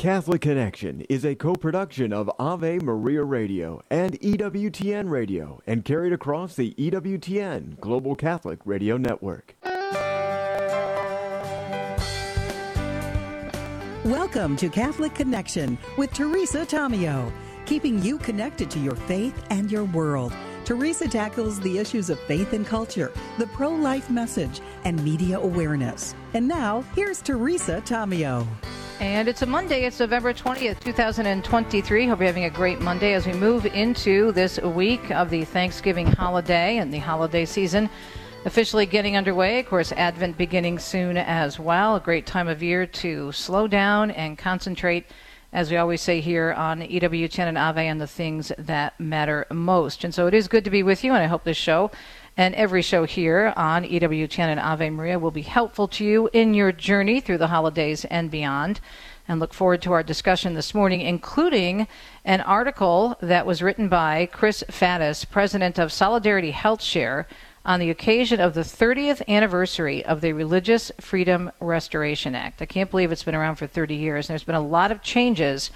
Catholic Connection is a co-production of Ave Maria Radio and EWTN Radio and carried across the EWTN Global Catholic Radio Network. Welcome to Catholic Connection with Teresa Tomeo, keeping you connected to your faith and your world. Teresa tackles the issues of faith and culture, the pro life message, and media awareness. And now, here's Teresa Tomeo. And it's a Monday. It's November 20th, 2023. Hope you're having a great Monday as we move into this week of the Thanksgiving holiday and the holiday season officially getting underway. Of course, Advent beginning soon as well. A great time of year to slow down and concentrate, as we always say here on EWTN and Ave, on the things that matter most. And so it is good to be with you, and I hope this show and every show here on EWTN and Ave Maria will be helpful to you in your journey through the holidays and beyond. And look forward to our discussion this morning, including an article that was written by Chris Faddis, president of Solidarity Health Share, on the occasion of the 30th anniversary of the Religious Freedom Restoration Act. I can't believe it's been around for 30 years. There's been a lot of changes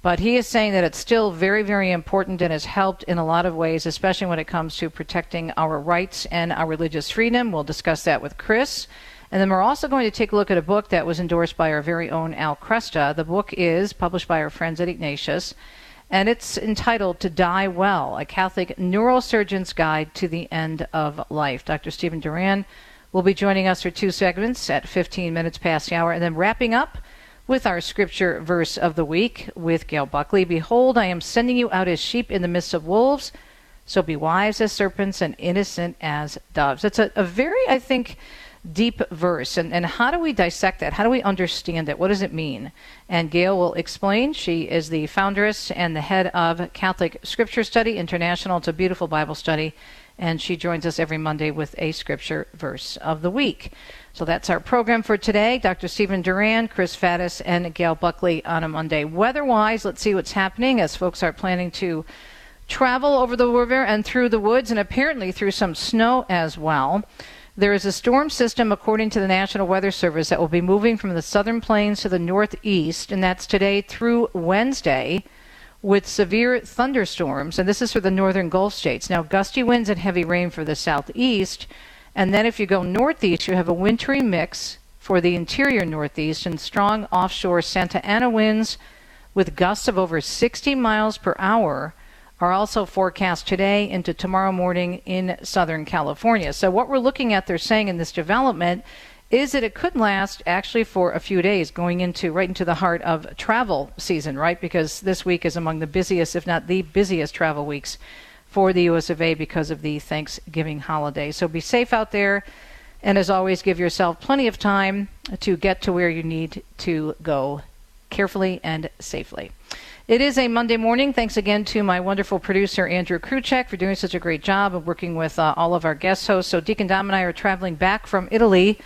but he is saying that it's still very, very important and has helped in a lot of ways, especially when it comes to protecting our rights and our religious freedom. We'll discuss that with Chris. And then we're also going to take a look at a book that was endorsed by our very own Al Kresta. The book is published by our friends at Ignatius, and it's entitled To Die Well A Catholic Neurosurgeon's Guide to the End of Life. Dr. Stephen Duran will be joining us for two segments at 15 minutes past the hour, and then wrapping up with our scripture verse of the week with Gail Buckley. Behold, I am sending you out as sheep in the midst of wolves, so be wise as serpents and innocent as doves. It's a, a very, I think, deep verse. And, and how do we dissect that? How do we understand it? What does it mean? And Gail will explain. She is the founderess and the head of Catholic Scripture Study International. It's a beautiful Bible study. And she joins us every Monday with a scripture verse of the week. So that's our program for today. Dr. Stephen Duran, Chris Faddis, and Gail Buckley on a Monday. Weather-wise, let's see what's happening as folks are planning to travel over the river and through the woods and apparently through some snow as well. There is a storm system, according to the National Weather Service, that will be moving from the southern plains to the northeast, and that's today through Wednesday with severe thunderstorms. And this is for the northern Gulf states. Now, gusty winds and heavy rain for the southeast. And then if you go northeast, you have a wintry mix for the interior northeast and strong offshore Santa Ana winds with gusts of over 60 miles per hour are also forecast today into tomorrow morning in Southern California. So, what we're looking at, they're saying in this development, is that it could last actually for a few days, going into right into the heart of travel season, right? Because this week is among the busiest, if not the busiest, travel weeks for the US of A because of the Thanksgiving holiday. So be safe out there. And as always, give yourself plenty of time to get to where you need to go carefully and safely. It is a Monday morning. Thanks again to my wonderful producer, Andrew Kruchek, for doing such a great job of working with uh, all of our guest hosts. So, Deacon Dom and I are traveling back from Italy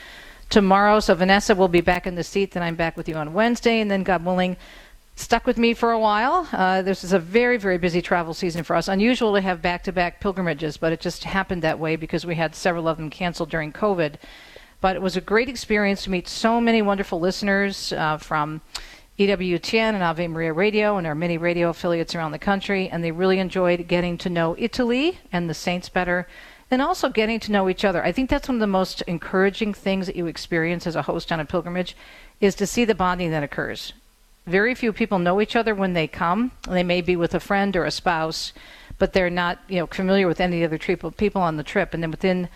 tomorrow. So, Vanessa will be back in the seat. Then I'm back with you on Wednesday. And then, God willing, stuck with me for a while. Uh, this is a very, very busy travel season for us. Unusual to have back to back pilgrimages, but it just happened that way because we had several of them canceled during COVID. But it was a great experience to meet so many wonderful listeners uh, from EWTN and Ave Maria Radio and our many radio affiliates around the country, and they really enjoyed getting to know Italy and the saints better. And also getting to know each other. I think that's one of the most encouraging things that you experience as a host on a pilgrimage is to see the bonding that occurs very few people know each other when they come. They may be with a friend or a spouse, but they're not, you know, familiar with any other people on the trip. And then within,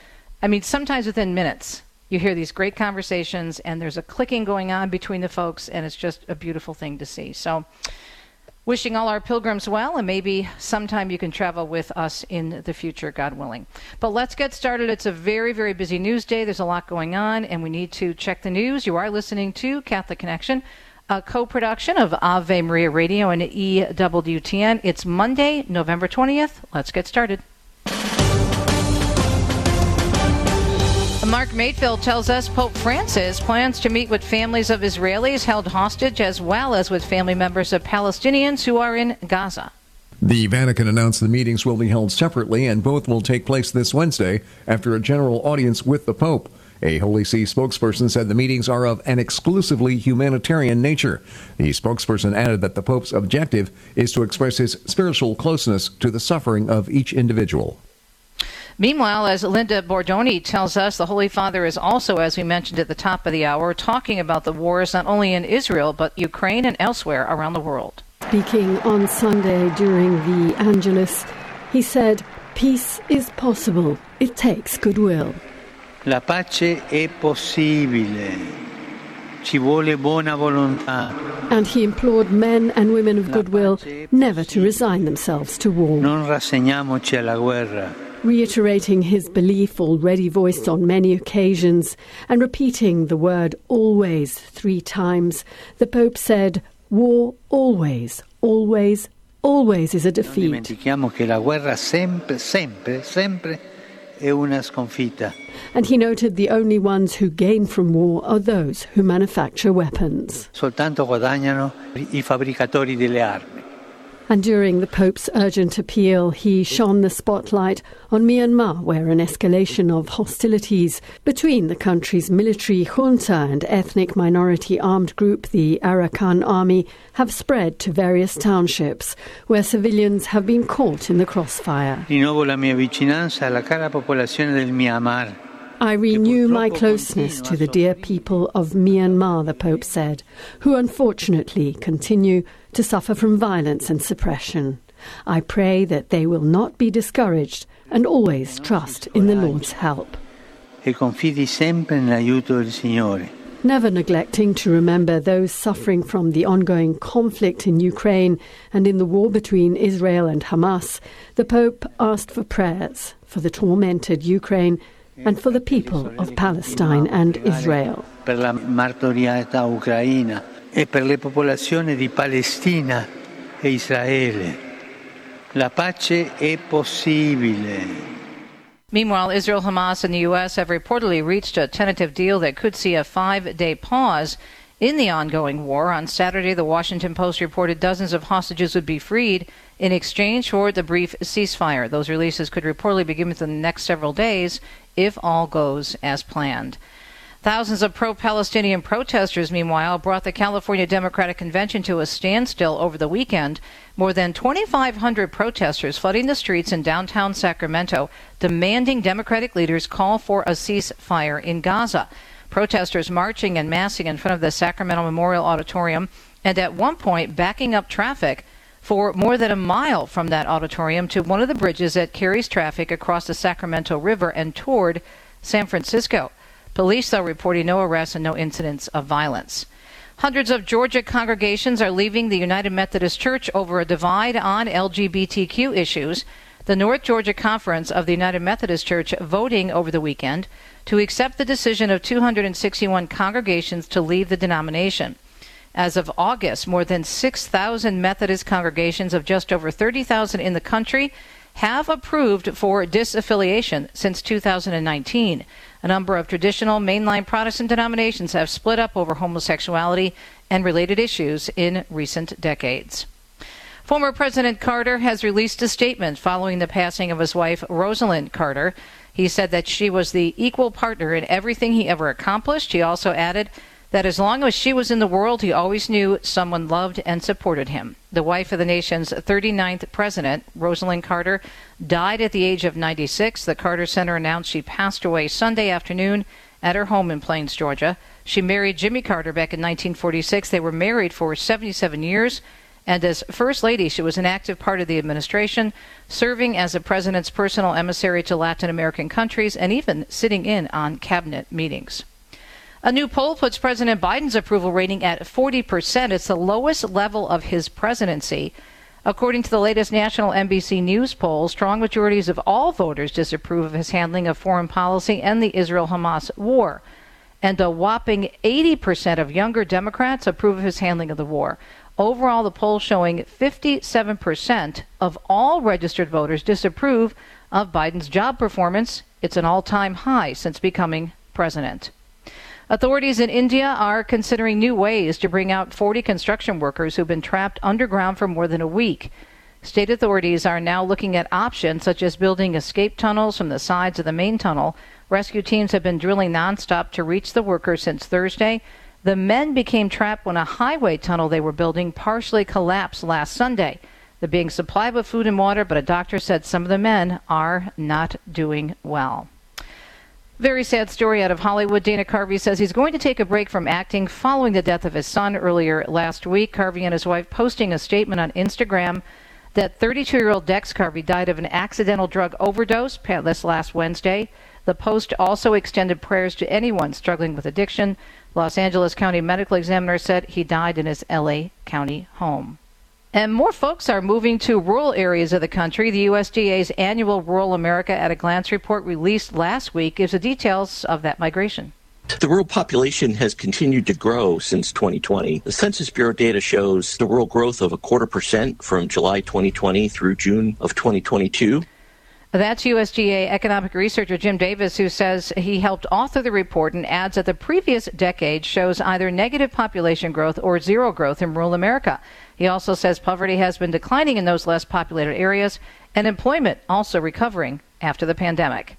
I mean, sometimes within minutes, you hear these great conversations, and there's a clicking going on between the folks, and it's just a beautiful thing to see. So, wishing all our pilgrims well, and maybe sometime you can travel with us in the future, God willing. But let's get started. It's a very, very busy news day. There's a lot going on, and we need to check the news. You are listening to Catholic Connection a co production of Ave Maria Radio and EWTN. It's Monday, November 20th. Let's get started. Mark Mayfield tells us Pope Francis plans to meet with families of Israelis held hostage as well as with family members of Palestinians who are in Gaza. The Vatican announced the meetings will be held separately and both will take place this Wednesday after a general audience with the Pope. A Holy See spokesperson said the meetings are of an exclusively humanitarian nature. The spokesperson added that the Pope's objective is to express his spiritual closeness to the suffering of each individual. Meanwhile, as Linda Bordoni tells us, the Holy Father is also, as we mentioned at the top of the hour, talking about the wars not only in Israel, but Ukraine and elsewhere around the world. Speaking on Sunday during the Angelus, he said, Peace is possible. It takes goodwill. La pace è possibile. Ci vuole buona volontà. And he implored men and women of goodwill never to resign themselves to war. Non rassegniamoci alla guerra. Reiterating his belief already voiced on many occasions and repeating the word always three times, the Pope said, War always, always, always is a defeat. Non dimentichiamo che la guerra sempre, sempre, sempre è una sconfitta. And he noted the only ones who gain from war are those who manufacture weapons. Soltanto guadagnano i fabbricatori delle armi. And during the Pope's urgent appeal, he shone the spotlight on Myanmar, where an escalation of hostilities between the country's military junta and ethnic minority armed group, the Arakan Army, have spread to various townships, where civilians have been caught in the crossfire. I renew my closeness to the dear people of Myanmar, the Pope said, who unfortunately continue to suffer from violence and suppression. I pray that they will not be discouraged and always trust in the Lord's help. Confidi sempre nell'aiuto del Signore. Never neglecting to remember those suffering from the ongoing conflict in Ukraine and in the war between Israel and Hamas, the Pope asked for prayers for the tormented Ukraine and for the people of Palestine and Israel. Per la martoriata Ucraina e per le popolazioni di Palestina e Israele. La pace è possibile. Meanwhile, Israel, Hamas, and the U.S. have reportedly reached a tentative deal that could see a five day pause in the ongoing war. On Saturday, the Washington Post reported dozens of hostages would be freed in exchange for the brief ceasefire. Those releases could reportedly begin within the next several days if all goes as planned. Thousands of pro Palestinian protesters, meanwhile, brought the California Democratic Convention to a standstill over the weekend. More than 2,500 protesters flooding the streets in downtown Sacramento, demanding Democratic leaders call for a ceasefire in Gaza. Protesters marching and massing in front of the Sacramento Memorial Auditorium, and at one point backing up traffic for more than a mile from that auditorium to one of the bridges that carries traffic across the Sacramento River and toward San Francisco. Police, though, reporting no arrests and no incidents of violence. Hundreds of Georgia congregations are leaving the United Methodist Church over a divide on LGBTQ issues. The North Georgia Conference of the United Methodist Church voting over the weekend to accept the decision of 261 congregations to leave the denomination. As of August, more than 6,000 Methodist congregations of just over 30,000 in the country have approved for disaffiliation since 2019. A number of traditional mainline Protestant denominations have split up over homosexuality and related issues in recent decades. Former President Carter has released a statement following the passing of his wife, Rosalynn Carter. He said that she was the equal partner in everything he ever accomplished. He also added that as long as she was in the world, he always knew someone loved and supported him. The wife of the nation's 39th president, Rosalynn Carter, died at the age of 96. The Carter Center announced she passed away Sunday afternoon at her home in Plains, Georgia. She married Jimmy Carter back in 1946. They were married for 77 years. And as First Lady, she was an active part of the administration, serving as the president's personal emissary to Latin American countries and even sitting in on cabinet meetings. A new poll puts President Biden's approval rating at 40%. It's the lowest level of his presidency. According to the latest national NBC News poll, strong majorities of all voters disapprove of his handling of foreign policy and the Israel Hamas war. And a whopping 80% of younger Democrats approve of his handling of the war. Overall, the poll showing 57% of all registered voters disapprove of Biden's job performance. It's an all time high since becoming president. Authorities in India are considering new ways to bring out 40 construction workers who've been trapped underground for more than a week. State authorities are now looking at options such as building escape tunnels from the sides of the main tunnel. Rescue teams have been drilling nonstop to reach the workers since Thursday. The men became trapped when a highway tunnel they were building partially collapsed last Sunday. They're being supplied with food and water, but a doctor said some of the men are not doing well. Very sad story out of Hollywood. Dana Carvey says he's going to take a break from acting following the death of his son earlier last week. Carvey and his wife posting a statement on Instagram that 32 year old Dex Carvey died of an accidental drug overdose this last Wednesday. The Post also extended prayers to anyone struggling with addiction. Los Angeles County Medical Examiner said he died in his LA County home. And more folks are moving to rural areas of the country. The USDA's annual Rural America at a Glance report released last week gives the details of that migration. The rural population has continued to grow since 2020. The Census Bureau data shows the rural growth of a quarter percent from July 2020 through June of 2022. That's USDA economic researcher Jim Davis, who says he helped author the report and adds that the previous decade shows either negative population growth or zero growth in rural America. He also says poverty has been declining in those less populated areas and employment also recovering after the pandemic.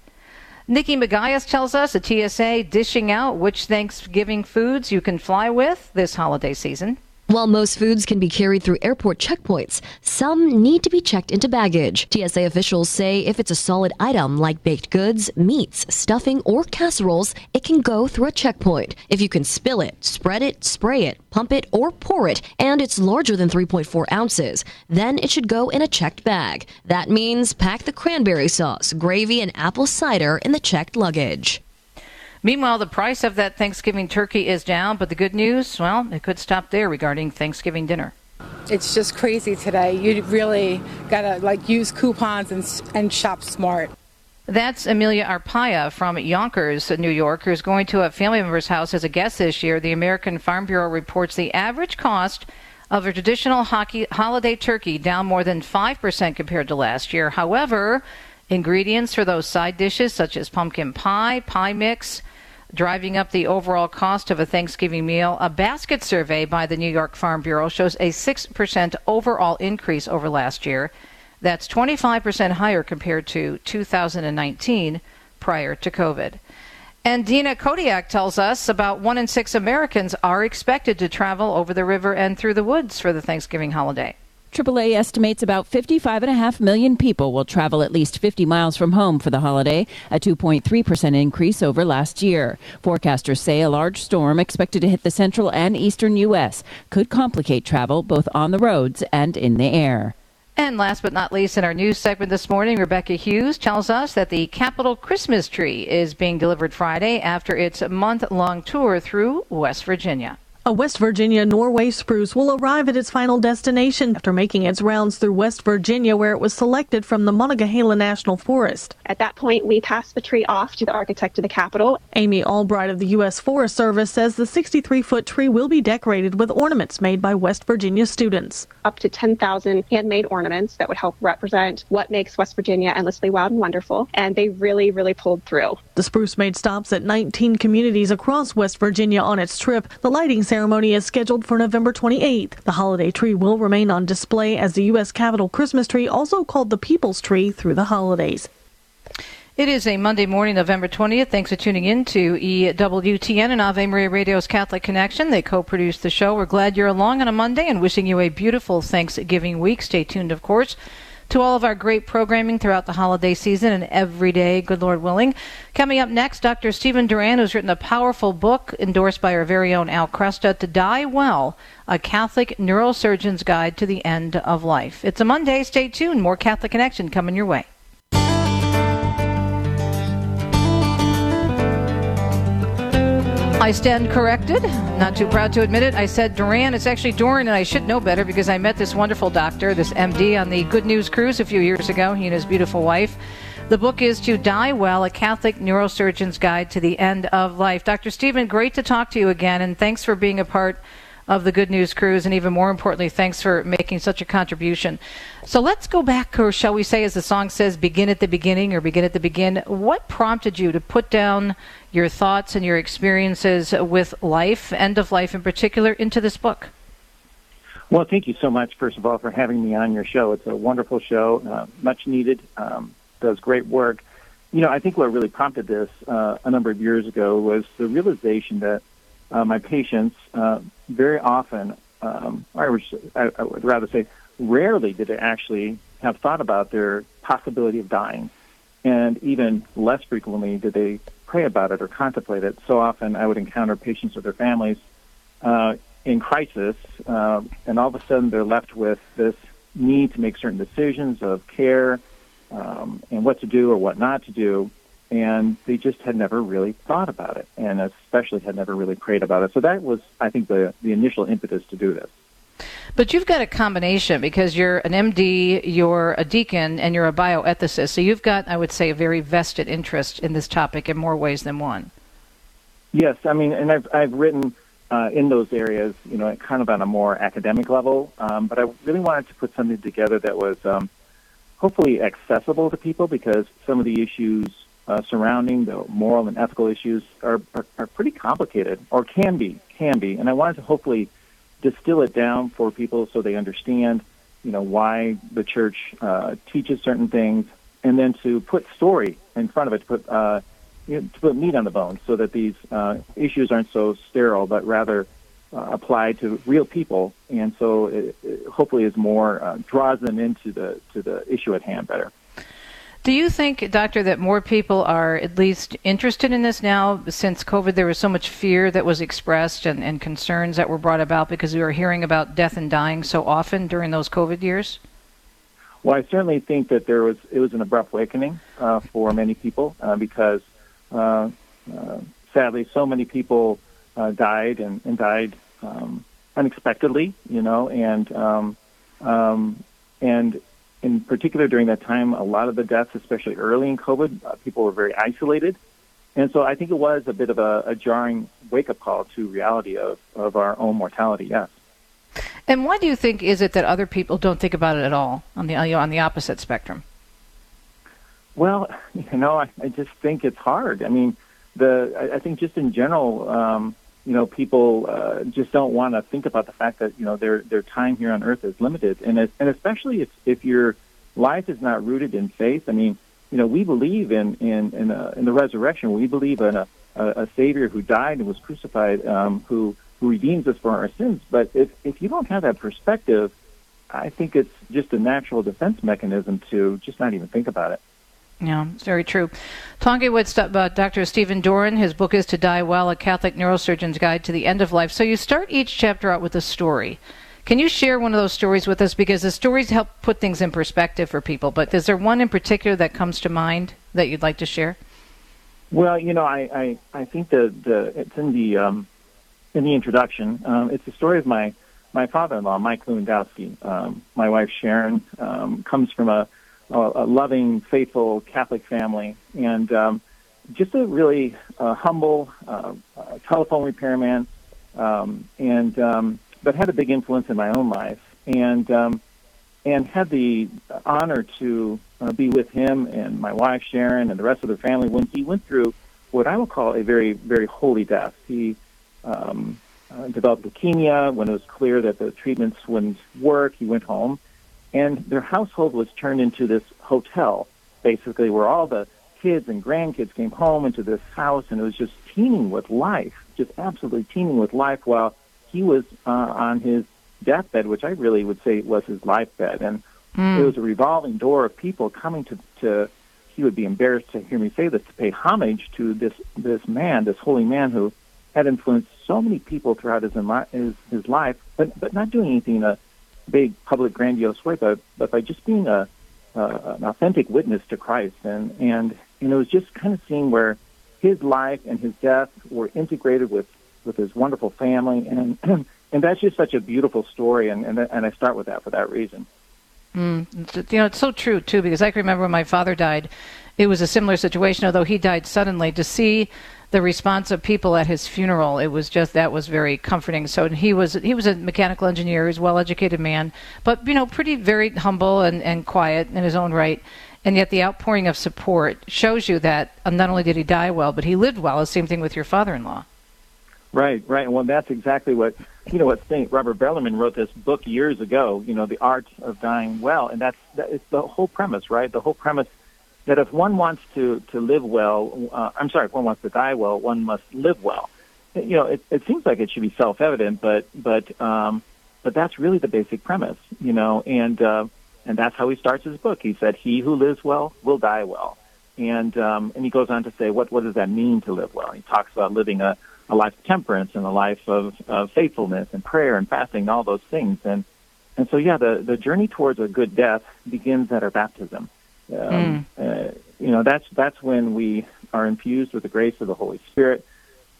Nikki Magias tells us a TSA dishing out which Thanksgiving foods you can fly with this holiday season. While most foods can be carried through airport checkpoints, some need to be checked into baggage. TSA officials say if it's a solid item like baked goods, meats, stuffing, or casseroles, it can go through a checkpoint. If you can spill it, spread it, spray it, pump it, or pour it, and it's larger than 3.4 ounces, then it should go in a checked bag. That means pack the cranberry sauce, gravy, and apple cider in the checked luggage. Meanwhile, the price of that Thanksgiving turkey is down, but the good news, well, it could stop there regarding Thanksgiving dinner. It's just crazy today. You really got to like use coupons and, and shop smart. That's Amelia Arpaia from Yonkers, New York, who's going to a family member's house as a guest this year. The American Farm Bureau reports the average cost of a traditional hockey, holiday turkey down more than 5% compared to last year. However, ingredients for those side dishes, such as pumpkin pie, pie mix, driving up the overall cost of a Thanksgiving meal. A basket survey by the New York Farm Bureau shows a 6% overall increase over last year. That's 25% higher compared to 2019 prior to COVID. And Dina Kodiak tells us about one in six Americans are expected to travel over the river and through the woods for the Thanksgiving holiday. AAA estimates about 55.5 million people will travel at least 50 miles from home for the holiday, a 2.3% increase over last year. Forecasters say a large storm expected to hit the central and eastern U.S. could complicate travel both on the roads and in the air. And last but not least, in our news segment this morning, Rebecca Hughes tells us that the Capitol Christmas tree is being delivered Friday after its month long tour through West Virginia. A West Virginia Norway spruce will arrive at its final destination after making its rounds through West Virginia, where it was selected from the Monongahela National Forest. At that point, we passed the tree off to the architect of the Capitol. Amy Albright of the U.S. Forest Service says the 63 foot tree will be decorated with ornaments made by West Virginia students. Up to 10,000 handmade ornaments that would help represent what makes West Virginia endlessly wild and wonderful. And they really, really pulled through. The spruce made stops at 19 communities across West Virginia on its trip. The lighting ceremony ceremony is scheduled for November 28th. The holiday tree will remain on display as the U.S. Capitol Christmas tree, also called the People's Tree, through the holidays. It is a Monday morning, November 20th. Thanks for tuning in to EWTN and Ave Maria Radio's Catholic Connection. They co-produce the show. We're glad you're along on a Monday and wishing you a beautiful Thanksgiving week. Stay tuned, of course, to all of our great programming throughout the holiday season and every day, good Lord willing. Coming up next, Dr. Stephen Duran, who's written a powerful book endorsed by our very own Al Kresta, To Die Well, a Catholic Neurosurgeon's Guide to the End of Life. It's a Monday. Stay tuned. More Catholic Connection coming your way. I stand corrected. Not too proud to admit it. I said Duran. It's actually Doran, and I should know better because I met this wonderful doctor, this MD, on the Good News Cruise a few years ago. He and his beautiful wife. The book is To Die Well, a Catholic Neurosurgeon's Guide to the End of Life. Dr. Stephen, great to talk to you again, and thanks for being a part of the Good News Cruise, and even more importantly, thanks for making such a contribution. So let's go back, or shall we say, as the song says, begin at the beginning or begin at the begin. What prompted you to put down your thoughts and your experiences with life, end of life in particular, into this book? Well, thank you so much, first of all, for having me on your show. It's a wonderful show, uh, much needed, um, does great work. You know, I think what really prompted this uh, a number of years ago was the realization that uh, my patients uh, very often, um, I would, I, I would rather say, rarely did they actually have thought about their possibility of dying. And even less frequently did they pray about it or contemplate it. So often I would encounter patients or their families uh, in crisis, uh, and all of a sudden they're left with this need to make certain decisions of care um, and what to do or what not to do. And they just had never really thought about it, and especially had never really prayed about it. So that was, I think, the, the initial impetus to do this. But you've got a combination because you're an MD, you're a deacon, and you're a bioethicist. So you've got, I would say, a very vested interest in this topic in more ways than one. Yes, I mean, and I've I've written uh, in those areas, you know, kind of on a more academic level. Um, but I really wanted to put something together that was um, hopefully accessible to people because some of the issues uh, surrounding the moral and ethical issues are, are, are pretty complicated or can be, can be. And I wanted to hopefully distill it down for people so they understand, you know, why the church uh, teaches certain things, and then to put story in front of it, to put uh, you know, to put meat on the bone, so that these uh, issues aren't so sterile, but rather uh, applied to real people, and so it, it hopefully is more uh, draws them into the to the issue at hand better. Do you think, Doctor, that more people are at least interested in this now? Since COVID, there was so much fear that was expressed and, and concerns that were brought about because we were hearing about death and dying so often during those COVID years? Well, I certainly think that there was it was an abrupt awakening uh, for many people uh, because uh, uh sadly so many people uh, died and, and died um, unexpectedly, you know, and um, um, and in particular during that time, a lot of the deaths, especially early in COVID, uh, people were very isolated. And so I think it was a bit of a, a jarring wake up call to reality of, of our own mortality, yes. And why do you think is it that other people don't think about it at all on the on the opposite spectrum? Well, you know, I, I just think it's hard. I mean, the I, I think just in general, um, you know, people uh, just don't want to think about the fact that you know their their time here on earth is limited, and it, and especially if if your life is not rooted in faith. I mean, you know, we believe in in in, a, in the resurrection. We believe in a, a, a Savior who died and was crucified, um, who who redeems us for our sins. But if if you don't have that perspective, I think it's just a natural defense mechanism to just not even think about it. Yeah, it's very true. Talking with uh, Dr. Stephen Doran, his book is To Die Well, a Catholic Neurosurgeon's Guide to the End of Life. So you start each chapter out with a story. Can you share one of those stories with us? Because the stories help put things in perspective for people. But is there one in particular that comes to mind that you'd like to share? Well, you know, I, I, I think the, the it's in the um, in the introduction. Um, it's the story of my my father-in-law, Mike Lewandowski. Um, my wife Sharon um, comes from a a, loving, faithful Catholic family, and um, just a really uh, humble uh, uh, telephone repairman, um, and um, but had a big influence in my own life, and um, and had the honor to uh, be with him and my wife Sharon and the rest of the family when he went through what I would call a very very holy death. He um, uh, developed leukemia when it was clear that the treatments wouldn't work. He went home and their household was turned into this hotel, basically, where all the kids and grandkids came home into this house, and it was just teeming with life, just absolutely teeming with life. While he was uh, on his deathbed, which I really would say was his life bed, and mm. it was a revolving door of people coming to to. He would be embarrassed to hear me say this to pay homage to this this man, this holy man who had influenced so many people throughout his his, his life, but but not doing anything to big public grandiose way, but but by just being a uh, an authentic witness to Christ, and and and it was just kind of seeing where his life and his death were integrated with with his wonderful family, and and that's just such a beautiful story, and and, and I start with that for that reason. Mm, you know, it's so true too because I can remember when my father died. It was a similar situation, although he died suddenly. To see the response of people at his funeral. It was just that was very comforting. So he was he was a mechanical engineer, he was a well educated man, but you know, pretty very humble and, and quiet in his own right. And yet the outpouring of support shows you that uh, not only did he die well, but he lived well. The same thing with your father in law. Right, right. Well, that's exactly what you know. What Saint Robert Bellarmine wrote this book years ago. You know, the art of dying well, and that's that, it's the whole premise, right? The whole premise that if one wants to to live well, uh, I'm sorry, if one wants to die well, one must live well. You know, it, it seems like it should be self-evident, but but um, but that's really the basic premise. You know, and uh, and that's how he starts his book. He said, "He who lives well will die well," and um, and he goes on to say, "What what does that mean to live well?" He talks about living a a life of temperance and a life of, of faithfulness and prayer and fasting and all those things. And and so yeah, the the journey towards a good death begins at our baptism. Um, mm. uh, you know, that's that's when we are infused with the grace of the Holy Spirit,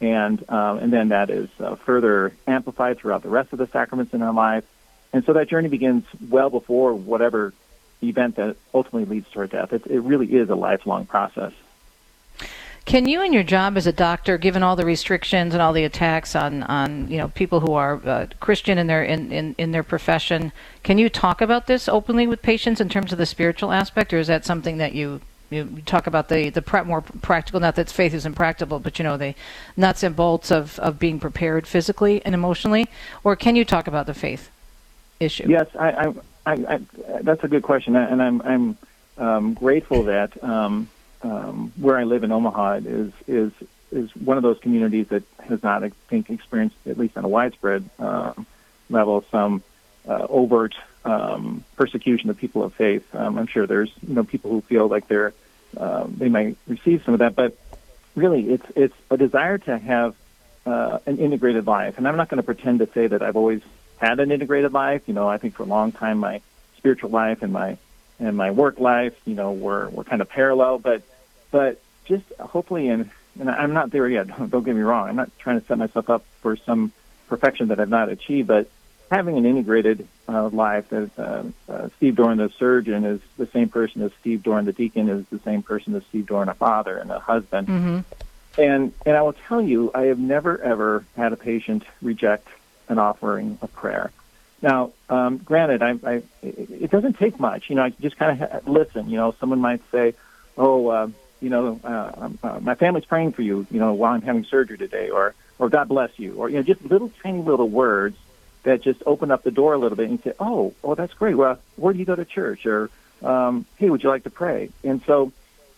and um, and then that is uh, further amplified throughout the rest of the sacraments in our life. And so that journey begins well before whatever event that ultimately leads to our death. It, it really is a lifelong process. Can you, in your job as a doctor, given all the restrictions and all the attacks on, on you know people who are uh, Christian in their in, in, in their profession, can you talk about this openly with patients in terms of the spiritual aspect, or is that something that you you talk about the the pre- more practical? Not that faith is impractical, but you know the nuts and bolts of of being prepared physically and emotionally, or can you talk about the faith issue? Yes, I, I, I, I that's a good question, and I'm I'm um, grateful that. Um, um, where I live in Omaha is is is one of those communities that has not, I think, experienced at least on a widespread uh, level some uh, overt um, persecution of people of faith. Um, I'm sure there's you know people who feel like they're uh, they might receive some of that, but really it's it's a desire to have uh, an integrated life. And I'm not going to pretend to say that I've always had an integrated life. You know, I think for a long time my spiritual life and my and my work life, you know, were were kind of parallel. But but just hopefully, and and I'm not there yet. Don't get me wrong. I'm not trying to set myself up for some perfection that I've not achieved, but having an integrated uh, life that uh, uh, Steve Doran, the surgeon, is the same person as Steve Doran, the deacon, is the same person as Steve Doran, a father and a husband. Mm-hmm. And and I will tell you, I have never ever had a patient reject an offering of prayer. Now, um, granted, I, I, it doesn't take much. You know, I just kind of listen. You know, someone might say, "Oh, uh, you know, uh, um, uh, my family's praying for you. You know, while I'm having surgery today," or "or God bless you," or you know, just little tiny little words that just open up the door a little bit and say, "Oh, oh, that's great. Well, where do you go to church?" Or, um, "Hey, would you like to pray?" And so,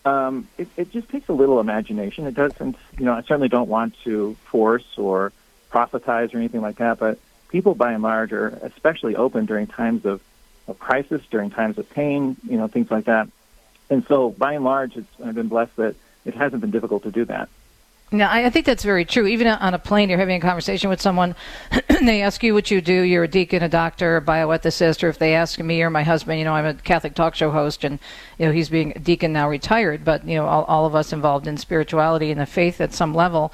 um, it, it just takes a little imagination. It doesn't, you know, I certainly don't want to force or proselytize or anything like that, but people by and large are especially open during times of, of crisis, during times of pain, you know, things like that. And so by and large, it's, I've been blessed that it hasn't been difficult to do that. Now, I think that's very true. Even on a plane, you're having a conversation with someone, and they ask you what you do. You're a deacon, a doctor, a bioethicist, or if they ask me or my husband, you know, I'm a Catholic talk show host, and you know, he's being a deacon now, retired. But you know, all, all of us involved in spirituality and the faith at some level.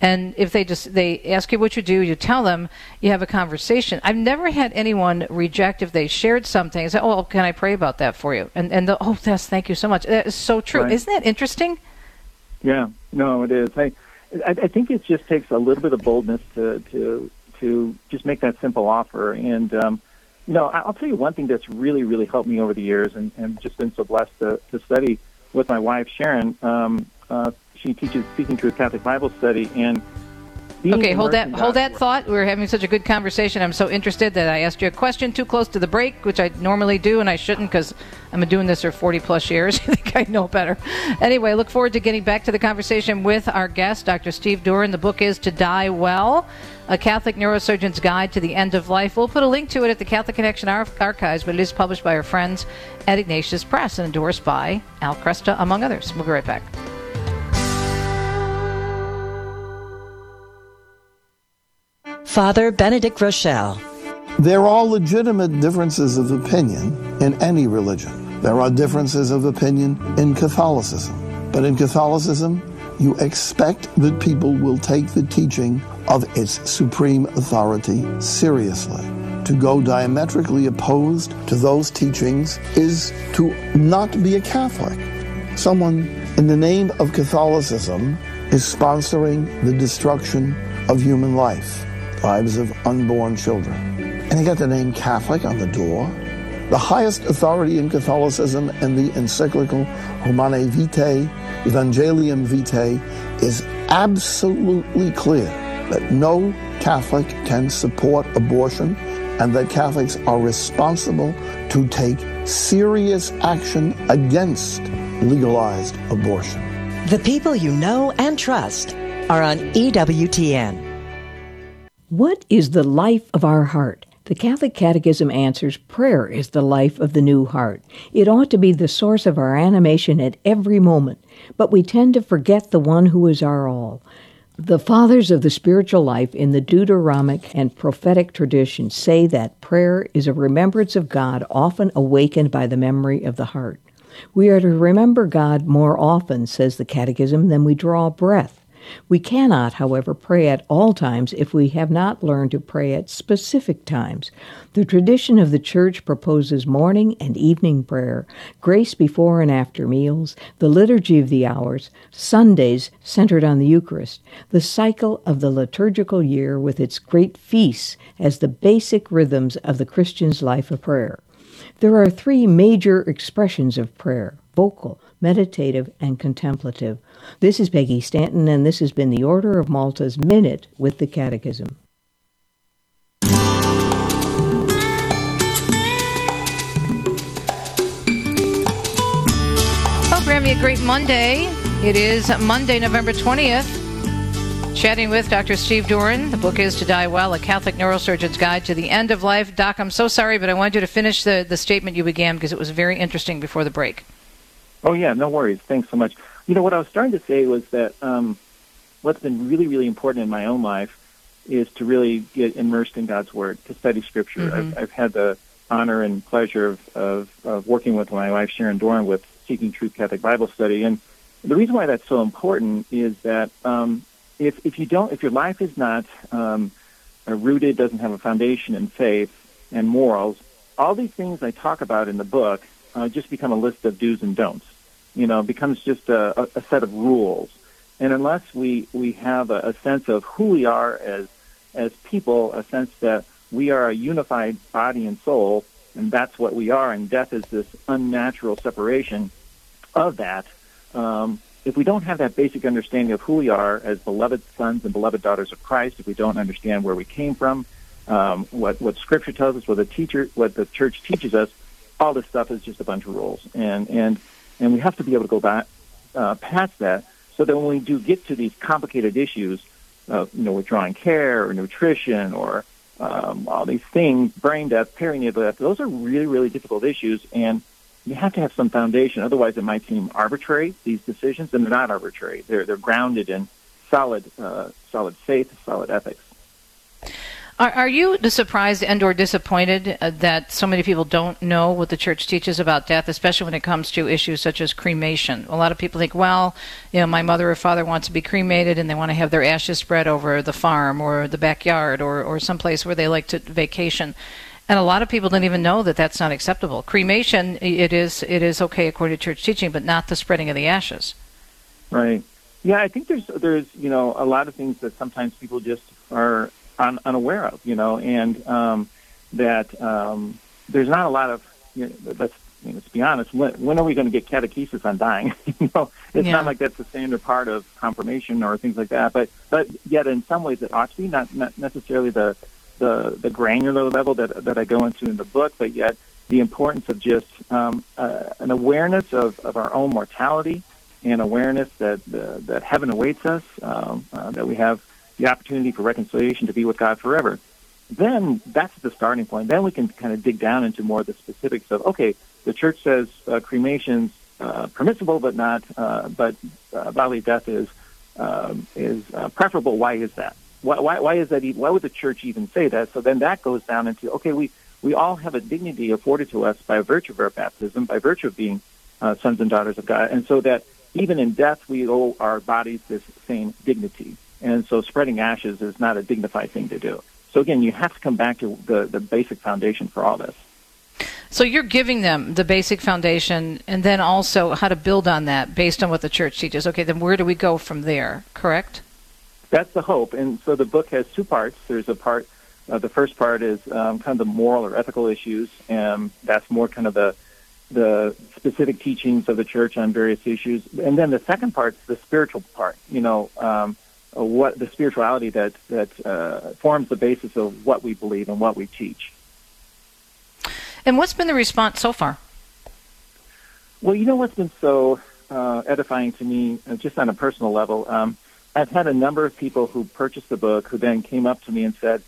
And if they just they ask you what you do, you tell them, you have a conversation. I've never had anyone reject if they shared something and say, "Oh, can I pray about that for you?" And and the, oh, yes, thank you so much. That is so true. Right. Isn't that interesting? Yeah, no, it is. I, I I think it just takes a little bit of boldness to to to just make that simple offer. And um, you know, I'll tell you one thing that's really really helped me over the years, and and just been so blessed to to study with my wife Sharon. Um, uh, she teaches Seeking Truth Catholic Bible Study, and okay, hold that hold that thought. We are having such a good conversation. I'm so interested that I asked you a question too close to the break, which I normally do, and I shouldn't because I've been doing this for 40 plus years. I think I know better. Anyway, I look forward to getting back to the conversation with our guest, Dr. Steve Doran. The book is To Die Well. A Catholic Neurosurgeon's Guide to the End of Life. We'll put a link to it at the Catholic Connection archives, but it is published by our friends at Ignatius Press and endorsed by Al Kresta, among others. We'll be right back. Father Benedict Groeschel. There are legitimate differences of opinion in any religion. There are differences of opinion in Catholicism. But in Catholicism, you expect that people will take the teaching of its supreme authority seriously. To go diametrically opposed to those teachings is to not be a Catholic. Someone in the name of Catholicism is sponsoring the destruction of human life lives of unborn children. And he got the name Catholic on the door. The highest authority in Catholicism and the encyclical Humanae Vitae, Evangelium Vitae, is absolutely clear that no Catholic can support abortion and that Catholics are responsible to take serious action against legalized abortion. The people you know and trust are on EWTN. What is the life of our heart? The Catholic Catechism answers prayer is the life of the new heart. It ought to be the source of our animation at every moment, but we tend to forget the one who is our all. The fathers of the spiritual life in the Deuteronomic and prophetic traditions say that prayer is a remembrance of God often awakened by the memory of the heart. We are to remember God more often, says the Catechism, than we draw breath. We cannot, however, pray at all times if we have not learned to pray at specific times. The tradition of the Church proposes morning and evening prayer, grace before and after meals, the liturgy of the hours, Sundays centered on the Eucharist, the cycle of the liturgical year with its great feasts as the basic rhythms of the Christian's life of prayer. There are three major expressions of prayer vocal, meditative, and contemplative. This is Peggy Stanton, and this has been the Order of Malta's Minute with the Catechism. Program you a great Monday. It is Monday, November 20th. Chatting with Dr. Steve Doran. The book is To Die Well, A Catholic Neurosurgeon's Guide to the End of Life. Doc, I'm so sorry, but I wanted you to finish the, the statement you began because it was very interesting before the break. Oh, yeah, no worries. Thanks so much. You know, what I was starting to say was that um, what's been really, really important in my own life is to really get immersed in God's Word, to study Scripture. Mm-hmm. I've, I've had the honor and pleasure of, of, of working with my wife, Sharon Doran, with Seeking Truth Catholic Bible Study. And the reason why that's so important is that um, if, if you don't, if your life is not um, rooted, doesn't have a foundation in faith and morals, all these things I talk about in the book uh, just become a list of do's and don'ts. You know, becomes just a, a, a set of rules. And unless we, we have a, a sense of who we are as as people, a sense that we are a unified body and soul, and that's what we are, and death is this unnatural separation of that. Um, if we don't have that basic understanding of who we are as beloved sons and beloved daughters of Christ, if we don't understand where we came from, um, what what Scripture tells us, what the teacher, what the church teaches us, all this stuff is just a bunch of rules, and and and we have to be able to go back uh, past that, so that when we do get to these complicated issues, uh, you know, withdrawing care or nutrition or um, all these things, brain death, perinatal death, those are really really difficult issues, and you have to have some foundation. Otherwise, it might seem arbitrary. These decisions, and they're not arbitrary. They're they're grounded in solid uh, solid faith, solid ethics. Are, are you surprised and or disappointed uh, that so many people don't know what the church teaches about death, especially when it comes to issues such as cremation? A lot of people think, well, you know, my mother or father wants to be cremated and they want to have their ashes spread over the farm or the backyard or, or someplace where they like to vacation. And a lot of people don't even know that that's not acceptable. Cremation, it is it is okay according to church teaching, but not the spreading of the ashes. Right. Yeah, I think there's there's you know a lot of things that sometimes people just are un, unaware of, you know, and um, that um, there's not a lot of. You know, let's you know, let's be honest. When, when are we going to get catechesis on dying? you know, it's Yeah. not like that's the standard part of confirmation or things like that. But but yet in some ways it ought to be not not necessarily the the the granular level that that I go into in the book, but yet the importance of just um, uh, an awareness of, of our own mortality and awareness that uh, that heaven awaits us, um, uh, that we have the opportunity for reconciliation to be with God forever. Then that's the starting point. Then we can kind of dig down into more of the specifics of okay, the church says uh, cremation's uh, permissible, but not uh, but uh, bodily death is um, is uh, preferable. Why is that? Why, why, why is that? Why would the church even say that? So then that goes down into okay, we we all have a dignity afforded to us by virtue of our baptism, by virtue of being uh, sons and daughters of God, and so that even in death we owe our bodies this same dignity. And so spreading ashes is not a dignified thing to do. So again, you have to come back to the, the basic foundation for all this. So you're giving them the basic foundation and then also how to build on that based on what the church teaches. Okay, then where do we go from there, correct? That's the hope. And so the book has two parts. There's a part, uh, the first part is um, kind of the moral or ethical issues, and that's more kind of the the specific teachings of the church on various issues. And then the second part is the spiritual part. You know, um, what the spirituality that that uh, forms the basis of what we believe and what we teach. And what's been the response so far? Well, you know what's been so uh, edifying to me, uh, just on a personal level. Um, I've had a number of people who purchased the book who then came up to me and said,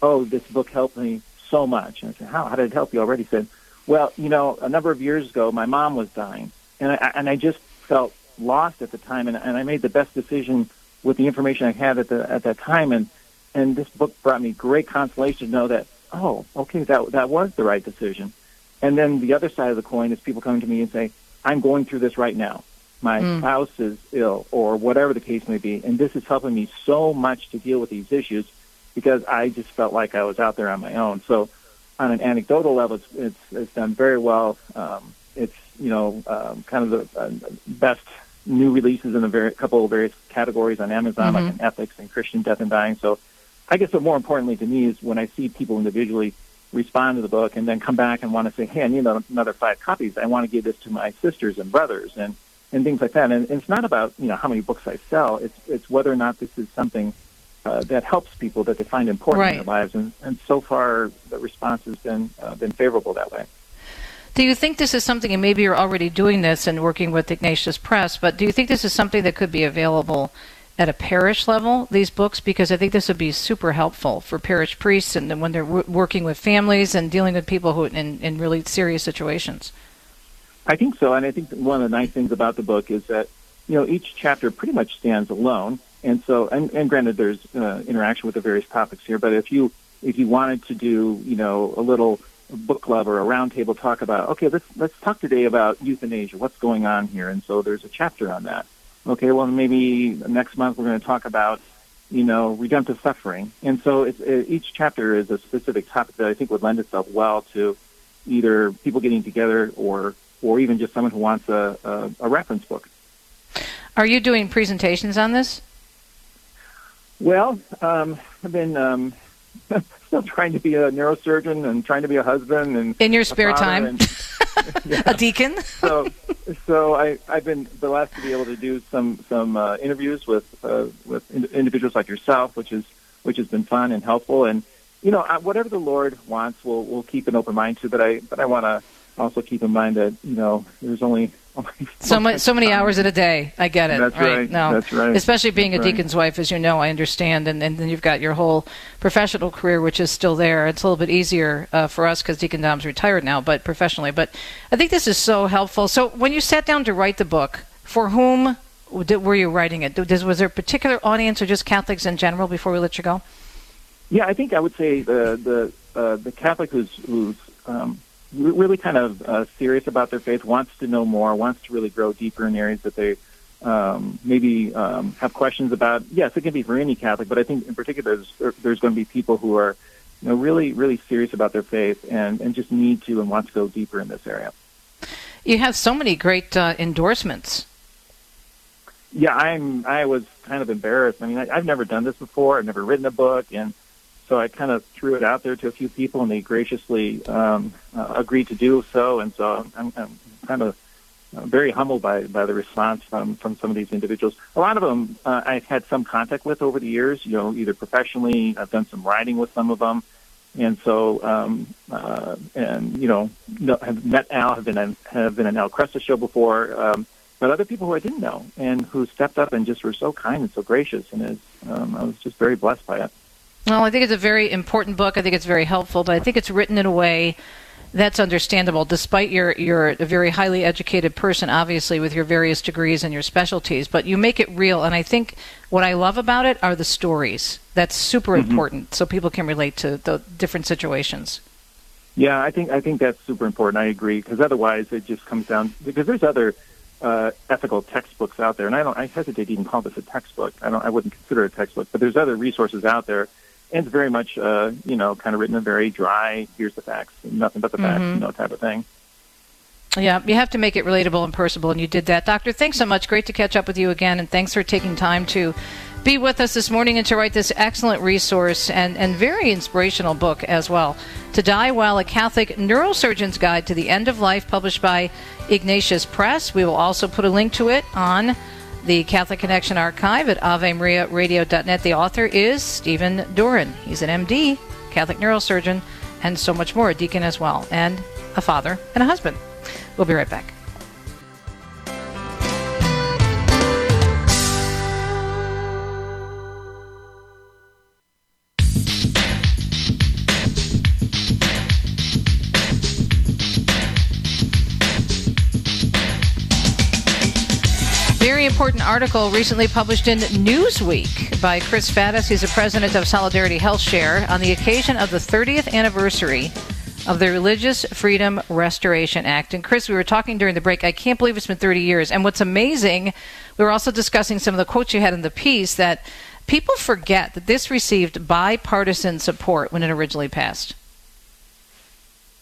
"Oh, this book helped me so much." And I said, "How? How did it help you?" Already said, "Well, you know, a number of years ago, my mom was dying, and I and I just felt lost at the time, and, and I made the best decision with the information I had at the at that time, and and this book brought me great consolation to know that oh, okay, that that was the right decision." And then the other side of the coin is people coming to me and say, "I'm going through this right now." my mm. spouse is ill or whatever the case may be. And this is helping me so much to deal with these issues because I just felt like I was out there on my own. So on an anecdotal level, it's, it's, it's done very well. Um, it's, you know, um, kind of the uh, best new releases in a very, couple of various categories on Amazon, mm-hmm. like in ethics and Christian death and dying. So I guess what more importantly to me is when I see people individually respond to the book and then come back and want to say, hey, I need another five copies. I want to give this to my sisters and brothers. And and things like that. And, it's not about you know how many books I sell. It's it's whether or not this is something uh, that helps people that they find important right. in their lives. And, and so far, the response has been uh, been favorable that way. Do you think this is something, and maybe you're already doing this and working with Ignatius Press, but do you think this is something that could be available at a parish level, these books? Because I think this would be super helpful for parish priests and when they're working with families and dealing with people who in, in really serious situations. I think so, and I think one of the nice things about the book is that you know each chapter pretty much stands alone, and so and, and granted there's uh, interaction with the various topics here, but if you if you wanted to do you know a little book club or a roundtable talk about okay let's let's talk today about euthanasia, what's going on here, and so there's a chapter on that. Okay, well maybe next month we're going to talk about you know redemptive suffering, and so it's, it, each chapter is a specific topic that I think would lend itself well to either people getting together or or even just someone who wants a, a, a reference book. Are you doing presentations on this? Well, um, I've been um, still trying to be a neurosurgeon and trying to be a husband and in your spare time, and, yeah. a deacon. so, so I, I've been blessed to be able to do some some uh, interviews with uh, with in- individuals like yourself, which is which has been fun and helpful. And you know, whatever the Lord wants, we'll we'll keep an open mind to. But I but I want to also keep in mind that you know there's only so much so many hours in a day. I get it. That's right. right. No, that's right. Especially being that's a deacon's right. wife, as you know, I understand, and, and then you've got your whole professional career, which is still there. It's a little bit easier uh, for us because Deacon Dom's retired now, but professionally. But I think this is so helpful. So when you sat down to write the book, for whom were you writing it? Was there a particular audience, or just Catholics in general? Before we let you go. Yeah, I think I would say the the uh, the Catholic who's who's um, really kind of uh, serious about their faith, wants to know more, wants to really grow deeper in areas that they um, maybe um, have questions about. Yes, it can be for any Catholic, but I think in particular there's, there's going to be people who are you know, really, really serious about their faith and, and just need to and want to go deeper in this area. You have so many great uh, endorsements. Yeah, I'm. I was kind of embarrassed. I mean, I, I've never done this before. I've never written a book, and so I kind of threw it out there to a few people, and they graciously um, uh, agreed to do so. And so I'm, I'm kind of uh, very humbled by by the response from from some of these individuals. A lot of them uh, I've had some contact with over the years. You know, either professionally, I've done some writing with some of them, and so um, uh, and you know have met Al, have been have been an Al Kresta show before. Um, but other people who I didn't know and who stepped up and just were so kind and so gracious, and is, um, I was just very blessed by it. Well, I think it's a very important book. I think it's very helpful, but I think it's written in a way that's understandable. Despite your you're a very highly educated person, obviously with your various degrees and your specialties, but you make it real. And I think what I love about it are the stories. That's super mm-hmm. important, so people can relate to the different situations. Yeah, I think I think that's super important. I agree because otherwise it just comes down because there's other uh, ethical textbooks out there, and I don't. I hesitate to even call this a textbook. I don't. I wouldn't consider it a textbook, but there's other resources out there and it's very much uh, you know kind of written in a very dry here's the facts nothing but the facts mm-hmm. you know type of thing. Yeah you have to make it relatable and personable and you did that. Doctor thanks so much. Great to catch up with you again and thanks for taking time to be with us this morning and to write this excellent resource and, and very inspirational book as well to die well a catholic neurosurgeon's guide to the end of life published by ignatius press. We will also put a link to it on the Catholic Connection archive at avemariaradio.net. The author is Stephen Doran. He's an MD, Catholic neurosurgeon, and so much more, a deacon as well, and a father and a husband. We'll be right back. Very important article recently published in Newsweek by Chris Faddis. He's the president of Solidarity Health Share on the occasion of the 30th anniversary of the Religious Freedom Restoration Act. And Chris, we were talking during the break. I can't believe it's been 30 years. And what's amazing, we were also discussing some of the quotes you had in the piece that people forget that this received bipartisan support when it originally passed.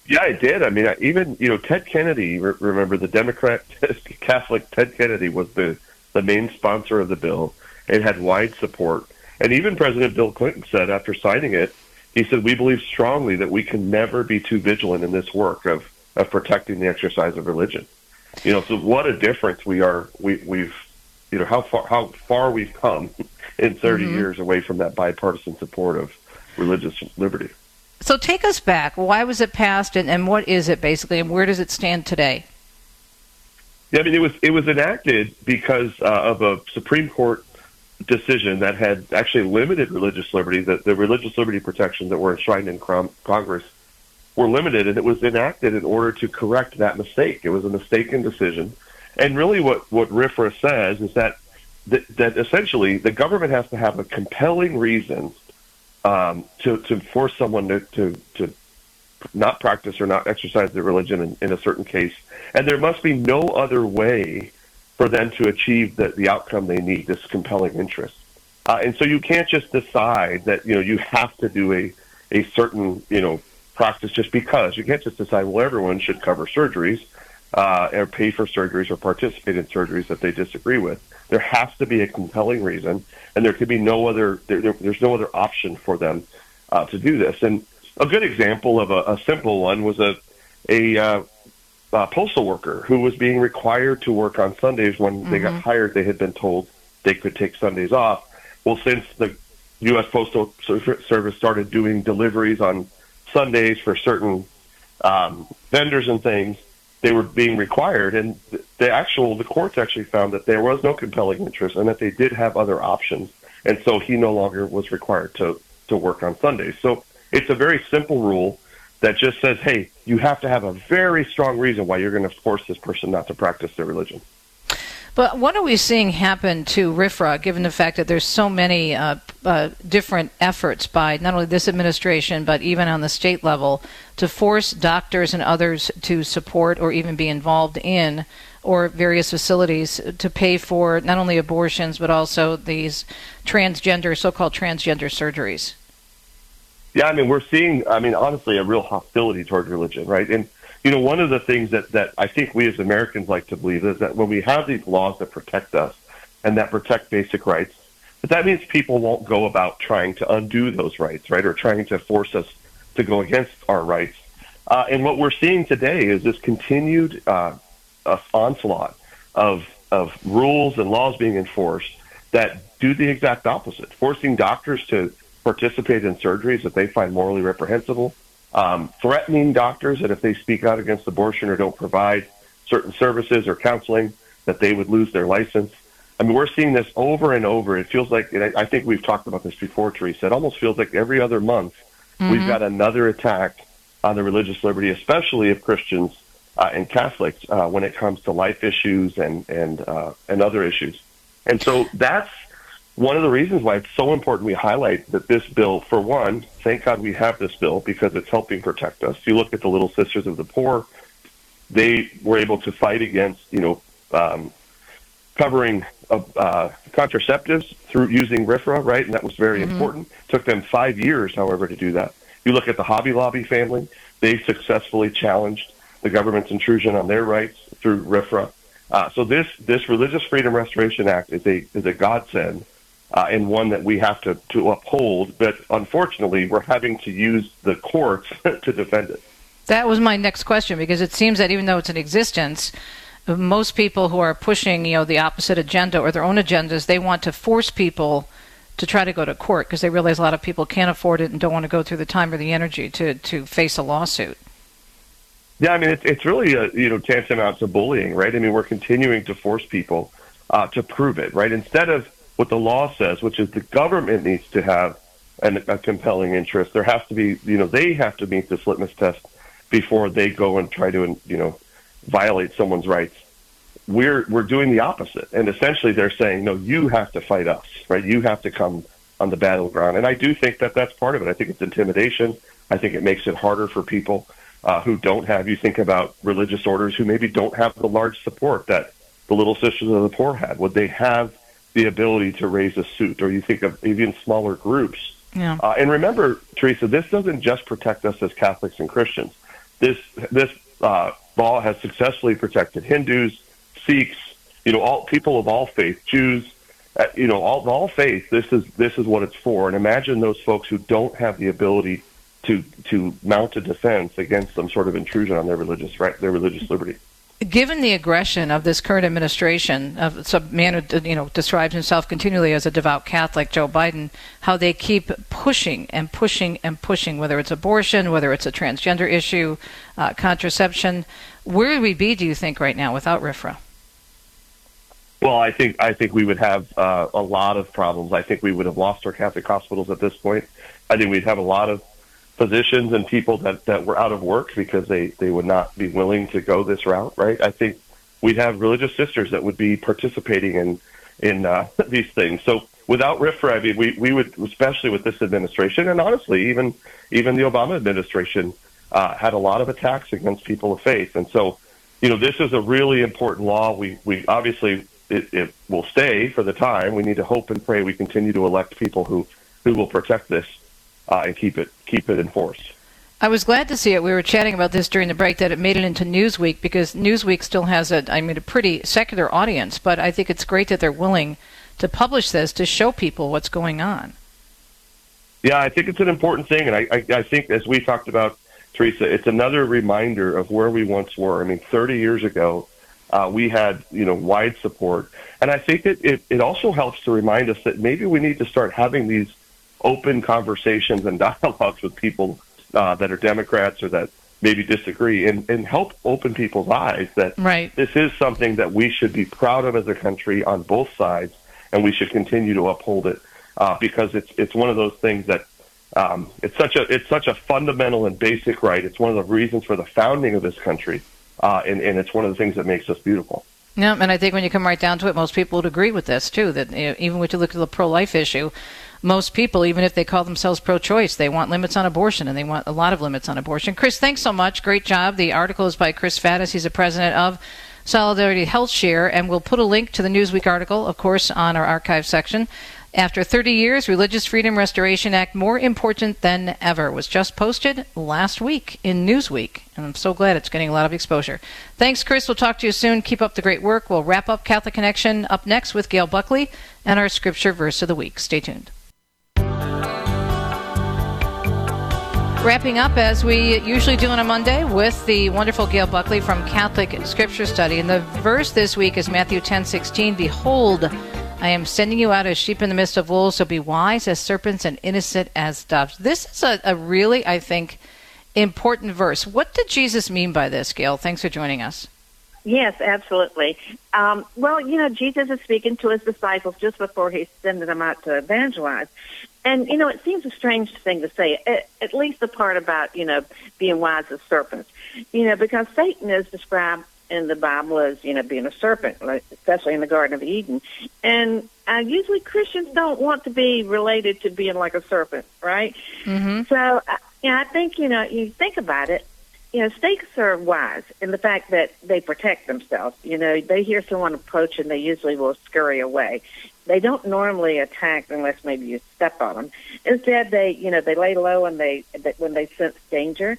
Yeah, it did. I mean, even you know Ted Kennedy. Remember the Democrat Catholic Ted Kennedy was the the main sponsor of the bill. It had wide support, and even President Bill Clinton said after signing it, he said, "We believe strongly that we can never be too vigilant in this work of of protecting the exercise of religion." You know, so what a difference we are. We we've you know how far how far we've come in 30 mm-hmm. years away from that bipartisan support of religious liberty. So take us back. Why was it passed, and, and what is it basically, and where does it stand today? Yeah, I mean, it was it was enacted because uh, of a Supreme Court decision that had actually limited religious liberty. That the religious liberty protections that were enshrined in Congress were limited, and it was enacted in order to correct that mistake. It was a mistaken decision, and really, what what RFRA says is that that, that essentially the government has to have a compelling reason um, to to force someone to, to to not practice or not exercise their religion in, in a certain case, and there must be no other way for them to achieve the, the outcome they need, this compelling interest. Uh, and so you can't just decide that you know you have to do a a certain you know practice just because you can't just decide well everyone should cover surgeries uh, or pay for surgeries or participate in surgeries that they disagree with. There has to be a compelling reason, and there could be no other. There, there, there's no other option for them uh, to do this. And a good example of a, a simple one was a a uh, uh, postal worker who was being required to work on Sundays when mm-hmm. they got mm-hmm. hired. They had been told they could take Sundays off. Well, since the U.S. Postal Service started doing deliveries on Sundays for certain um, vendors and things, they were being required, and the actual the courts actually found that there was no compelling interest, and that they did have other options, and so he no longer was required to to work on Sundays. So it's a very simple rule that just says, hey, you have to have a very strong reason why you're going to force this person not to practice their religion. But what are we seeing happen to RFRA, given the fact that there's so many uh, uh, different efforts by not only this administration, but even on the state level, to force doctors and others to support or even be involved in or various facilities to pay for not only abortions, but also these transgender, so called transgender surgeries? Yeah, I mean, we're seeing, I mean, honestly, a real hostility toward religion, right? And you know, one of the things that, that I think we as Americans like to believe is that when we have these laws that protect us and that protect basic rights, that that means people won't go about trying to undo those rights, right, or trying to force us to go against our rights. Uh, and what we're seeing today is this continued uh, uh, onslaught of of rules and laws being enforced that do the exact opposite, forcing doctors to participate in surgeries that they find morally reprehensible, um, threatening doctors that if they speak out against abortion or don't provide certain services or counseling, that they would lose their license. I mean, we're seeing this over and over. It feels like, and I, I think we've talked about this before, Teresa. It almost feels like every other month mm-hmm. we've got another attack on the religious liberty, especially of Christians uh, and Catholics, uh, when it comes to life issues and and uh, and other issues. And so that's one of the reasons why it's so important we highlight that this bill, for one, thank God we have this bill because it's helping protect us. You look at the Little Sisters of the Poor; they were able to fight against, you know, um, covering uh, uh, contraceptives through using RFRA, right? And that was very mm-hmm. important. It took them five years, however, to do that. You look at the Hobby Lobby family; they successfully challenged the government's intrusion on their rights through RFRA. Uh, so this this Religious Freedom Restoration Act is a is a godsend uh, and one that we have to, to uphold. But unfortunately, we're having to use the courts to defend it. That was my next question because it seems that even though it's in existence, most people who are pushing, you know, the opposite agenda or their own agendas, they want to force people to try to go to court because they realize a lot of people can't afford it and don't want to go through the time or the energy to to face a lawsuit. Yeah, I mean, it's, it's really a, you know tantamount to bullying, right? I mean, we're continuing to force people uh, to prove it, right? Instead of what the law says, which is the government needs to have an, a compelling interest. There has to be, you know, they have to meet this litmus test before they go and try to, you know, violate someone's rights. We're we're doing the opposite, and essentially they're saying, no, you have to fight us, right? You have to come on the battleground, and I do think that that's part of it. I think it's intimidation. I think it makes it harder for people uh, who don't have. You think about religious orders who maybe don't have the large support that the Little Sisters of the Poor had. Would they have the ability to raise a suit? Or you think of even smaller groups. Yeah. Uh, and remember, Teresa, this doesn't just protect us as Catholics and Christians. This this uh, law has successfully protected Hindus, Sikhs, you know, all people of all faith, Jews, uh, you know, all all faith. This is this is what it's for. And imagine those folks who don't have the ability to to mount a defense against some sort of intrusion on their religious right, their religious liberty. Given the aggression of this current administration, of some man who you know describes himself continually as a devout Catholic, Joe Biden, how they keep pushing and pushing and pushing, whether it's abortion, whether it's a transgender issue, uh, contraception, where would we be? Do you think right now without RFRA? Well, I think I think we would have uh, a lot of problems. I think we would have lost our Catholic hospitals at this point. I think we'd have a lot of physicians and people that, that were out of work because they, they would not be willing to go this route, right? I think we'd have religious sisters that would be participating in in uh, these things. So without RFRA, I mean, we, we would, especially with this administration, and honestly, even even the Obama administration uh, had a lot of attacks against people of faith. And so, you know, this is a really important law. We we obviously it, it will stay for the time. We need to hope and pray we continue to elect people who who will protect this uh, and keep it keep it enforced. I was glad to see it. We were chatting about this during the break that it made it into Newsweek because Newsweek still has a I mean a pretty secular audience, but I think it's great that they're willing to publish this to show people what's going on. Yeah, I think it's an important thing, and I, I, I think as we talked about, Teresa, it's another reminder of where we once were. I mean, 30 years ago, uh, we had you know wide support, and I think that it, it also helps to remind us that maybe we need to start having these open conversations and dialogues with people uh, that are Democrats or that maybe disagree and, and help open people's eyes that right. this is something that we should be proud of as a country on both sides and we should continue to uphold it uh, because it's it's one of those things that um, it's such a it's such a fundamental and basic right. It's one of the reasons for the founding of this country, uh, and, and it's one of the things that makes us beautiful. Yeah, and I think when you come right down to it, most people would agree with this too. That you know, even when you look at the pro-life issue, most people, even if they call themselves pro-choice, they want limits on abortion, and they want a lot of limits on abortion. Chris, thanks so much. Great job. The article is by Chris Faddis. He's the president of Solidarity Health Share, and we'll put a link to the Newsweek article, of course, on our archive section. After 30 years, Religious Freedom Restoration Act more important than ever was just posted last week in Newsweek, and I'm so glad it's getting a lot of exposure. Thanks, Chris. We'll talk to you soon. Keep up the great work. We'll wrap up Catholic Connection up next with Gail Buckley and our scripture verse of the week. Stay tuned. Wrapping up as we usually do on a Monday with the wonderful Gail Buckley from Catholic Scripture Study. And the verse this week is Matthew 10:16. Behold, I am sending you out as sheep in the midst of wolves, so be wise as serpents and innocent as doves. This is a, a really, I think, important verse. What did Jesus mean by this, Gail? Thanks for joining us. Yes, absolutely. Um, well, you know, Jesus is speaking to his disciples just before he's sending them out to evangelize. And, you know, it seems a strange thing to say, at, at least the part about, you know, being wise as serpents. You know, because Satan is described in the Bible as, you know, being a serpent, especially in the Garden of Eden. And uh, usually Christians don't want to be related to being like a serpent, right? Mm-hmm. So, uh, yeah, I think, you know, you think about it, you know, snakes are wise in the fact that they protect themselves. You know, they hear someone approach and they usually will scurry away. They don't normally attack unless maybe you step on them. Instead, they, you know, they lay low and they, they when they sense danger.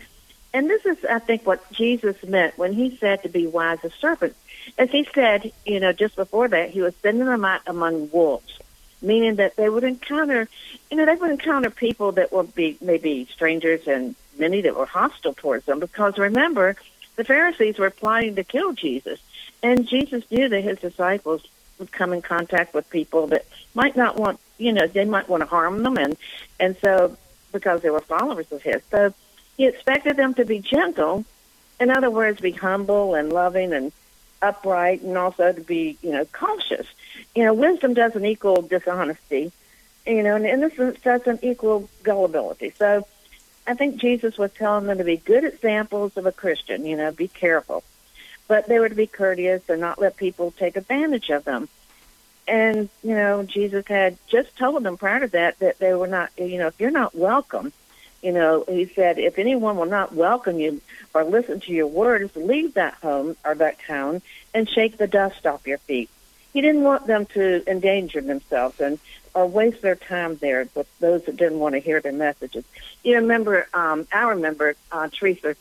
And this is, I think, what Jesus meant when he said to be wise as serpents. As he said, you know, just before that, he was sending them out among wolves, meaning that they would encounter, you know, they would encounter people that would be maybe strangers and many that were hostile towards them. Because remember, the Pharisees were plotting to kill Jesus. And Jesus knew that his disciples would come in contact with people that might not want, you know, they might want to harm them. And, and so, because they were followers of his. So he expected them to be gentle. In other words, be humble and loving and upright and also to be, you know, cautious. You know, wisdom doesn't equal dishonesty, you know, and innocence doesn't equal gullibility. So I think Jesus was telling them to be good examples of a Christian, you know, be careful. But they were to be courteous and not let people take advantage of them. And, you know, Jesus had just told them prior to that that they were not, you know, if you're not welcome, you know, he said, if anyone will not welcome you or listen to your words, leave that home or that town and shake the dust off your feet. He didn't want them to endanger themselves and or waste their time there with those that didn't want to hear their messages. You remember, um, I remember, uh, Teresa,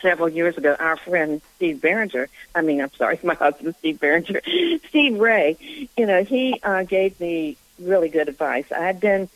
several years ago, our friend Steve Barringer, I mean, I'm sorry, my husband, Steve Barringer, Steve Ray, you know, he uh, gave me really good advice. I had been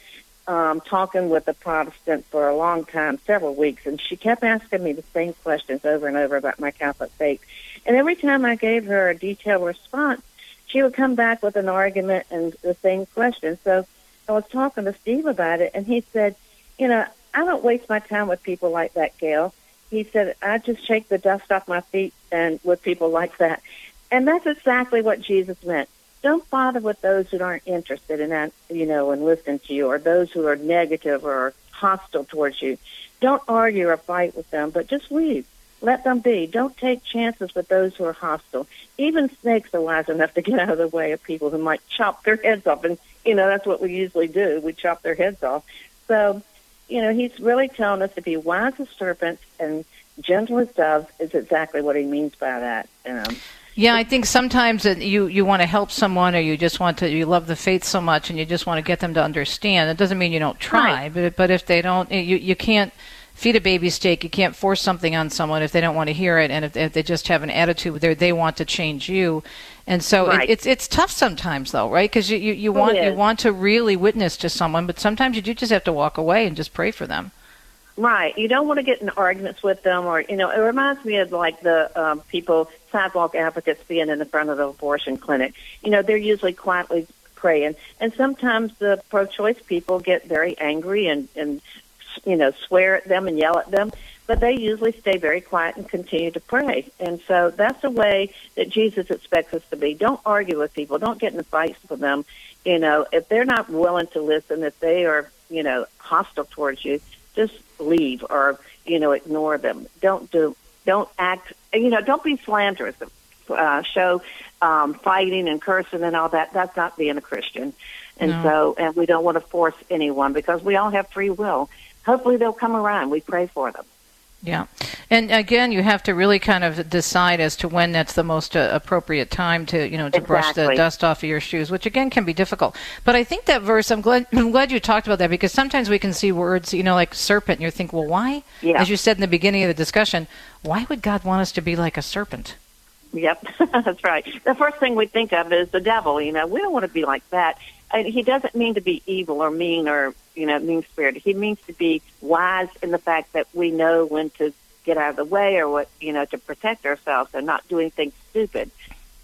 um, talking with a Protestant for a long time, several weeks, and she kept asking me the same questions over and over about my Catholic faith. And every time I gave her a detailed response, she would come back with an argument and the same question. So I was talking to Steve about it, and he said, you know, I don't waste my time with people like that, Gail. He said, I just shake the dust off my feet and with people like that. And that's exactly what Jesus meant. Don't bother with those who aren't interested in you know, and listening to you, or those who are negative or hostile towards you. Don't argue or fight with them, but just leave. Let them be. Don't take chances with those who are hostile. Even snakes are wise enough to get out of the way of people who might chop their heads off. And, you know, that's what we usually do. We chop their heads off. So, you know, he's really telling us to be wise as serpents and gentle as doves is exactly what he means by that. Um, yeah, I think sometimes that you you want to help someone, or you just want to you love the faith so much, and you just want to get them to understand. It doesn't mean you don't try, Right. but but if they don't, you you can't feed a baby steak. You can't force something on someone if they don't want to hear it, and if, if they just have an attitude where they want to change you. And so Right. it, it's it's tough sometimes though, right? Because you, you, you want you want to really witness to someone, but sometimes you do just have to walk away and just pray for them. Right. You don't want to get in arguments with them, or you know, it reminds me of like the um, people sidewalk advocates being in the front of the abortion clinic. You know, they're usually quietly praying, and sometimes the pro-choice people get very angry and and you know swear at them and yell at them. But they usually stay very quiet and continue to pray. And so that's the way that Jesus expects us to be. Don't argue with people. Don't get in fights with them. You know, if they're not willing to listen, if they are, you know, hostile towards you, just leave or you know ignore them. Don't do don't act you know don't be slanderous. Uh, show um, fighting and cursing and all that. That's not being a Christian. And No. so and we don't want to force anyone because we all have free will. Hopefully they'll come around. We pray for them. Yeah. And again, you have to really kind of decide as to when that's the most uh, appropriate time to, you know, to brush the dust off of your shoes, which again can be difficult. But I think that verse, I'm glad, I'm glad you talked about that because sometimes we can see words, you know, like serpent, and you think, well, why? Yeah. As you said in the beginning of the discussion, why would God want us to be like a serpent? Yep, that's right. The first thing we think of is the devil. You know, we don't want to be like that. And he doesn't mean to be evil or mean or you know mean spirited. He means to be wise in the fact that we know when to get out of the way or what you know to protect ourselves and not doing things stupid.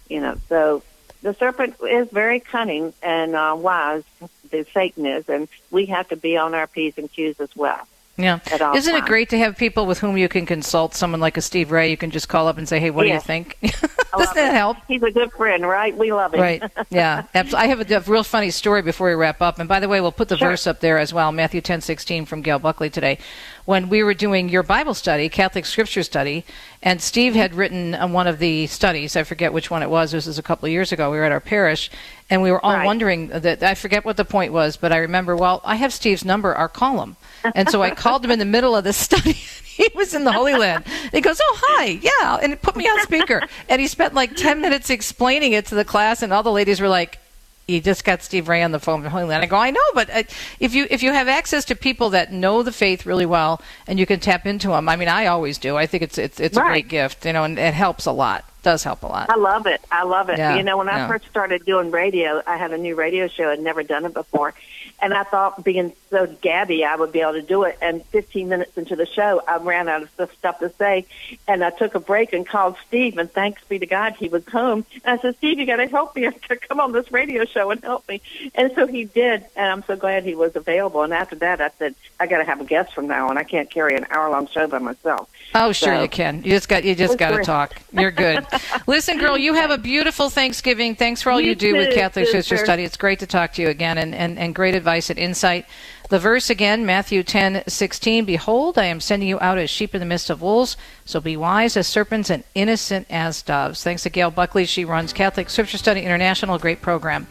You know, so the serpent is very cunning and uh, wise. The Satan is, and we have to be on our p's and q's as well. Yeah. Isn't it great to have people with whom you can consult? Someone like a Steve Ray, you can just call up and say, hey, what Yes. do you think? Doesn't that it. help? He's a good friend, right? We love him. Right. Yeah. I have a, a real funny story before we wrap up. And by the way, we'll put the Sure. verse up there as well, Matthew ten sixteen from Gail Buckley today. When we were doing your Bible study, Catholic Scripture study, and Steve had written on one of the studies, I forget which one it was. This was a couple of years ago. We were at our parish, and we were all Right. wondering that I forget what the point was, but I remember. Well, I have Steve's number. Call him. And so I called him in the middle of the study. he was in the Holy Land. And he goes, "Oh, hi, yeah," and it put me on speaker. And he spent like ten minutes explaining it to the class, and all the ladies were like, "You just got Steve Ray on the phone from Holy Land." I go, "I know, but uh, if you if you have access to people that know the faith really well, and you can tap into them, I mean, I always do. I think it's it's it's a great gift, you know, and it helps a lot." Does help a lot. I love it. I love it. Yeah, you know, when I yeah. first started doing radio, I had a new radio show. I'd never done it before. And I thought being so gabby, I would be able to do it. And 15 minutes into the show, I ran out of stuff- to say. And I took a break and called Steve. And thanks be to God, he was home. And I said, Steve, you got to help me. to come on this radio show and help me. And so he did. And I'm so glad he was available. And after that, I said, I got to have a guest from now on. I can't carry an hour long show by myself. Oh, sure So- you can. You just got you just got to talk. You're good. Listen, girl, you have a beautiful Thanksgiving. Thanks for all you, You do with Catholic Sister sister. Study. It's great to talk to you again, and, and, and great advice and insight. The verse again, Matthew ten sixteen. Behold, I am sending you out as sheep in the midst of wolves. So be wise as serpents and innocent as doves. Thanks to Gail Buckley. She runs Catholic Scripture Study International. Great program.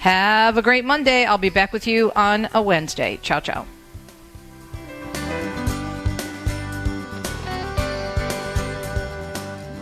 Have a great Monday. I'll be back with you on a Wednesday. Ciao, ciao.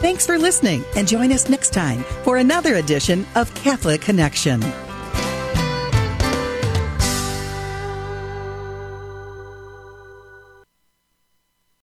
Thanks for listening and join us next time for another edition of Catholic Connection.